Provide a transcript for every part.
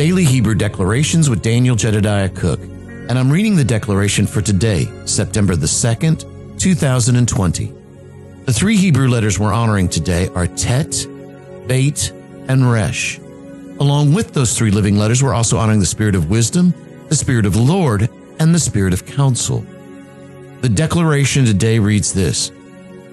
Daily Hebrew Declarations with Daniel Jedediah Cook, and I'm reading the declaration for today, September the 2nd, 2020. The three Hebrew letters we're honoring today are Tet, Beit, and Resh. Along with those three living letters, we're also honoring the Spirit of wisdom, the Spirit of the Lord, and the Spirit of counsel. The declaration today reads this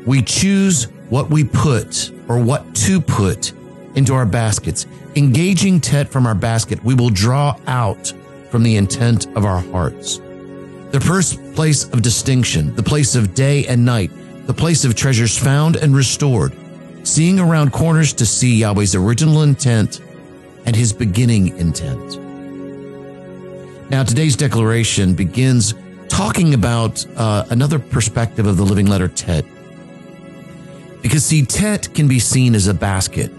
We choose what we put or what to put into our baskets. Engaging Tet from our basket, we will draw out from the intent of our hearts. The first place of distinction, the place of day and night, the place of treasures found and restored, seeing around corners to see Yahweh's original intent and his beginning intent. Now, today's declaration begins talking about uh, another perspective of the living letter Tet. Because, see, Tet can be seen as a basket,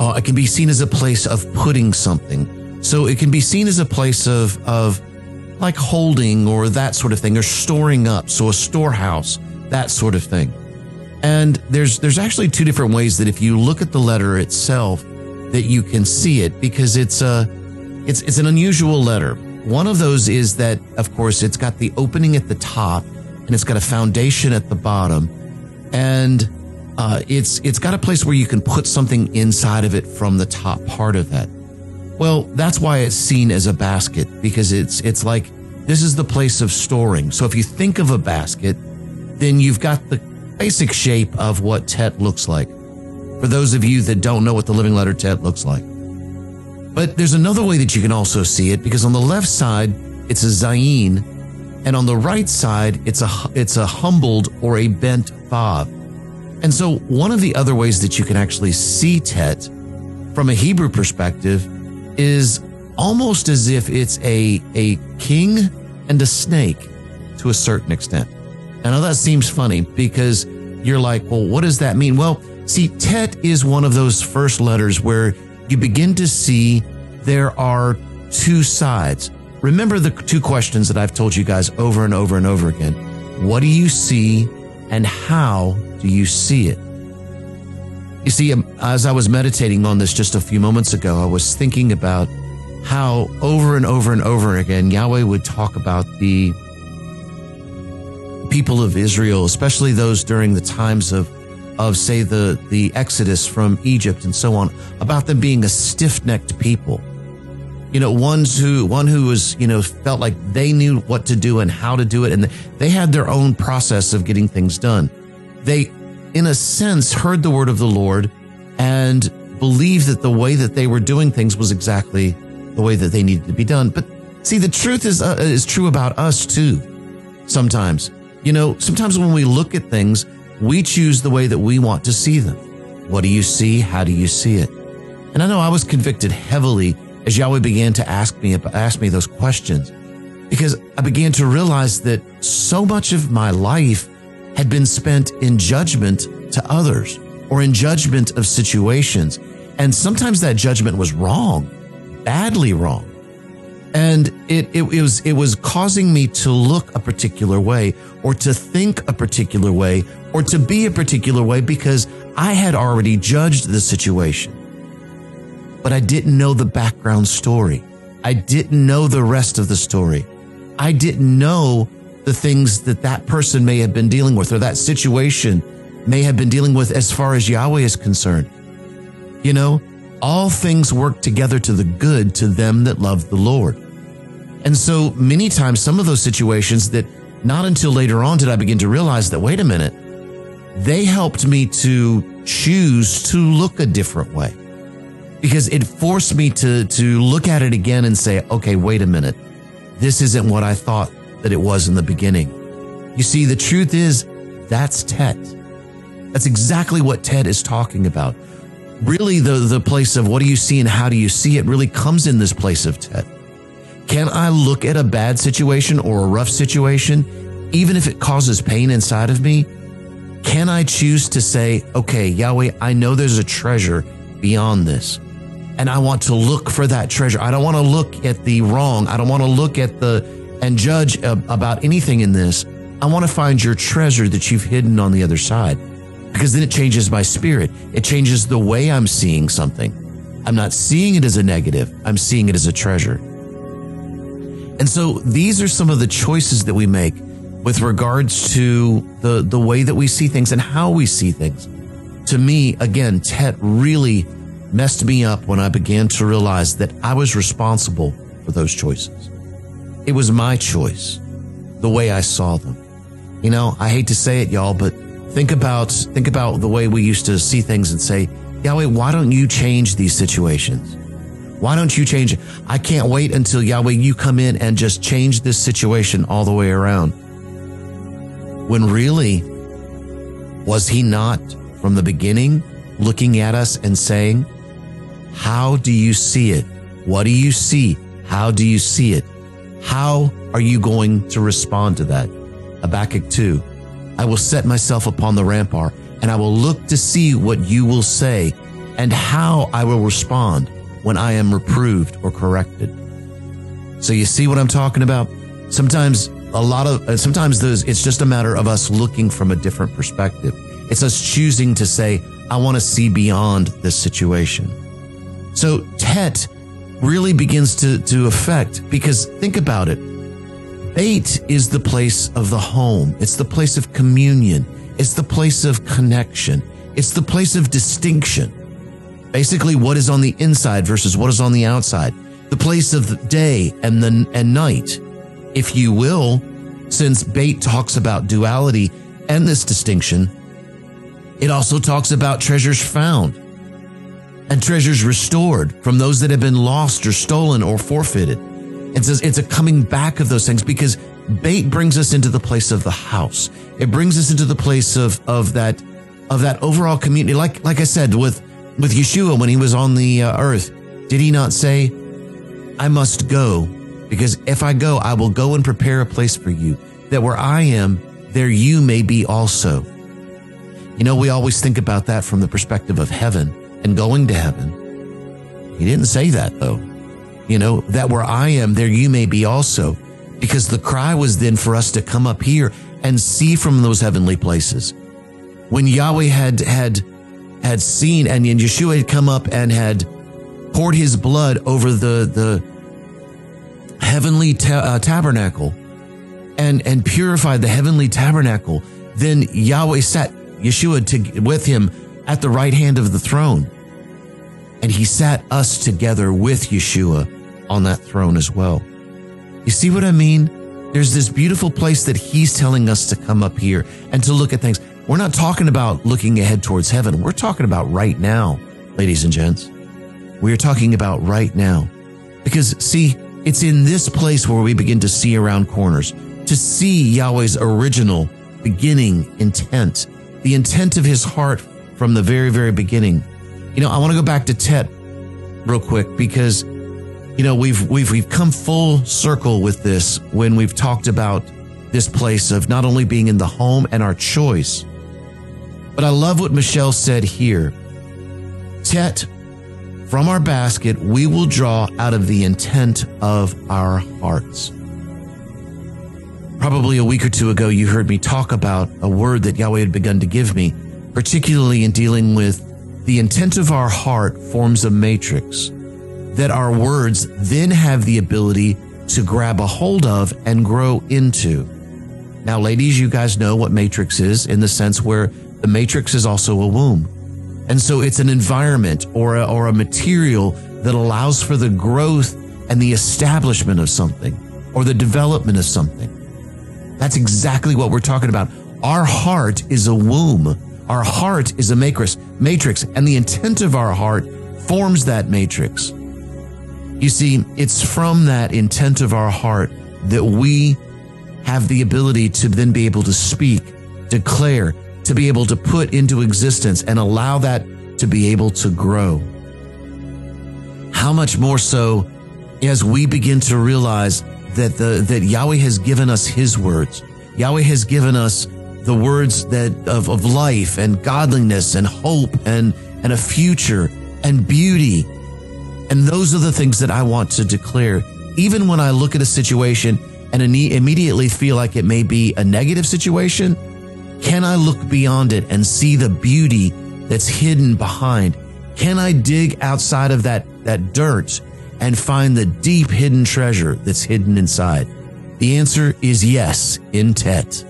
uh, it can be seen as a place of putting something. So it can be seen as a place of, of like holding or that sort of thing, or storing up. So a storehouse, that sort of thing. And there's there's actually two different ways that if you look at the letter itself, that you can see it because it's a it's it's an unusual letter. One of those is that, of course, it's got the opening at the top and it's got a foundation at the bottom, and uh, it's it's got a place where you can put something inside of it from the top part of that. Well, that's why it's seen as a basket because it's it's like this is the place of storing. So if you think of a basket, then you've got the basic shape of what Tet looks like. For those of you that don't know what the living letter Tet looks like. But there's another way that you can also see it because on the left side it's a zayin, and on the right side it's a it's a humbled or a bent vav. And so, one of the other ways that you can actually see Tet from a Hebrew perspective is almost as if it's a, a king and a snake to a certain extent. I know that seems funny because you're like, well, what does that mean? Well, see, Tet is one of those first letters where you begin to see there are two sides. Remember the two questions that I've told you guys over and over and over again. What do you see and how do you see it? You see, um, as I was meditating on this just a few moments ago, I was thinking about how over and over and over again Yahweh would talk about the people of Israel, especially those during the times of of say the the exodus from Egypt and so on, about them being a stiff-necked people. You know, ones who one who was, you know, felt like they knew what to do and how to do it and they had their own process of getting things done. They in a sense, heard the word of the Lord and believed that the way that they were doing things was exactly the way that they needed to be done. But see, the truth is, uh, is true about us too. Sometimes, you know, sometimes when we look at things, we choose the way that we want to see them. What do you see? How do you see it? And I know I was convicted heavily as Yahweh began to ask me, ask me those questions because I began to realize that so much of my life had been spent in judgment to others or in judgment of situations. And sometimes that judgment was wrong, badly wrong. And it, it, it, was, it was causing me to look a particular way or to think a particular way or to be a particular way because I had already judged the situation. But I didn't know the background story. I didn't know the rest of the story. I didn't know the things that that person may have been dealing with or that situation may have been dealing with as far as Yahweh is concerned. You know, all things work together to the good to them that love the Lord. And so many times, some of those situations that not until later on did I begin to realize that, wait a minute, they helped me to choose to look a different way because it forced me to, to look at it again and say, okay, wait a minute. This isn't what I thought that it was in the beginning. You see, the truth is that's Tet. That's exactly what Tet is talking about. Really, the, the place of what do you see and how do you see it really comes in this place of Tet. Can I look at a bad situation or a rough situation, even if it causes pain inside of me? Can I choose to say, okay, Yahweh, I know there's a treasure beyond this, and I want to look for that treasure. I don't want to look at the wrong. I don't want to look at the and judge about anything in this, I want to find your treasure that you've hidden on the other side because then it changes my spirit. It changes the way I'm seeing something. I'm not seeing it as a negative. I'm seeing it as a treasure. And so these are some of the choices that we make with regards to the, the way that we see things and how we see things. To me, again, Tet really messed me up when I began to realize that I was responsible for those choices. It was my choice, the way I saw them. You know, I hate to say it, y'all, but think about, think about the way we used to see things and say, Yahweh, why don't you change these situations? Why don't you change it? I can't wait until Yahweh, you come in and just change this situation all the way around. When really, was he not from the beginning looking at us and saying, how do you see it? What do you see? How do you see it? How are you going to respond to that? Habakkuk 2. I will set myself upon the rampart and I will look to see what you will say and how I will respond when I am reproved or corrected. So you see what I'm talking about? Sometimes a lot of, uh, sometimes those, it's just a matter of us looking from a different perspective. It's us choosing to say, I want to see beyond this situation. So Tet really begins to, to affect because think about it. Beit is the place of the home. It's the place of communion. It's the place of connection. It's the place of distinction. Basically, what is on the inside versus what is on the outside. The place of the day and the and night, if you will, since Beit talks about duality and this distinction. It also talks about treasures found and treasures restored from those that have been lost or stolen or forfeited. It says it's a coming back of those things because Beit brings us into the place of the house. It brings us into the place of, of that, of that overall community. Like, like I said, with, with Yeshua when he was on the uh, earth, did he not say, I must go because if I go, I will go and prepare a place for you that where I am, there you may be also. You know, we always think about that from the perspective of heaven and going to heaven. He didn't say that though. You know, that where I am, there you may be also. Because the cry was then for us to come up here and see from those heavenly places. When Yahweh had, had, had seen and Yeshua had come up and had poured his blood over the, the heavenly ta- uh, tabernacle and, and purified the heavenly tabernacle, then Yahweh sat Yeshua to, with him at the right hand of the throne. And he sat us together with Yeshua on that throne as well. You see what I mean? There's this beautiful place that he's telling us to come up here and to look at things. We're not talking about looking ahead towards heaven. We're talking about right now, ladies and gents. We are talking about right now. Because see, it's in this place where we begin to see around corners, to see Yahweh's original beginning intent, the intent of his heart from the very, very beginning. You know, I want to go back to Tet real quick because, you know, we've, we've, we've come full circle with this when we've talked about this place of not only being in the home and our choice, but I love what Michelle said here. Tet, from our basket, we will draw out of the intent of our hearts. Probably a week or two ago, you heard me talk about a word that Yahweh had begun to give me particularly in dealing with the intent of our heart forms a matrix that our words then have the ability to grab a hold of and grow into. Now, ladies, you guys know what matrix is in the sense where the matrix is also a womb. And so it's an environment or a, or a material that allows for the growth and the establishment of something or the development of something. That's exactly what we're talking about. Our heart is a womb our heart is a matrix, matrix, and the intent of our heart forms that matrix. You see, it's from that intent of our heart that we have the ability to then be able to speak, declare, to be able to put into existence and allow that to be able to grow. How much more so as we begin to realize that the, that Yahweh has given us his words. Yahweh has given us the words that of, of life and godliness and hope and, and a future and beauty. And those are the things that I want to declare. Even when I look at a situation and immediately feel like it may be a negative situation, can I look beyond it and see the beauty that's hidden behind? Can I dig outside of that, that dirt and find the deep hidden treasure that's hidden inside? The answer is yes in Tet.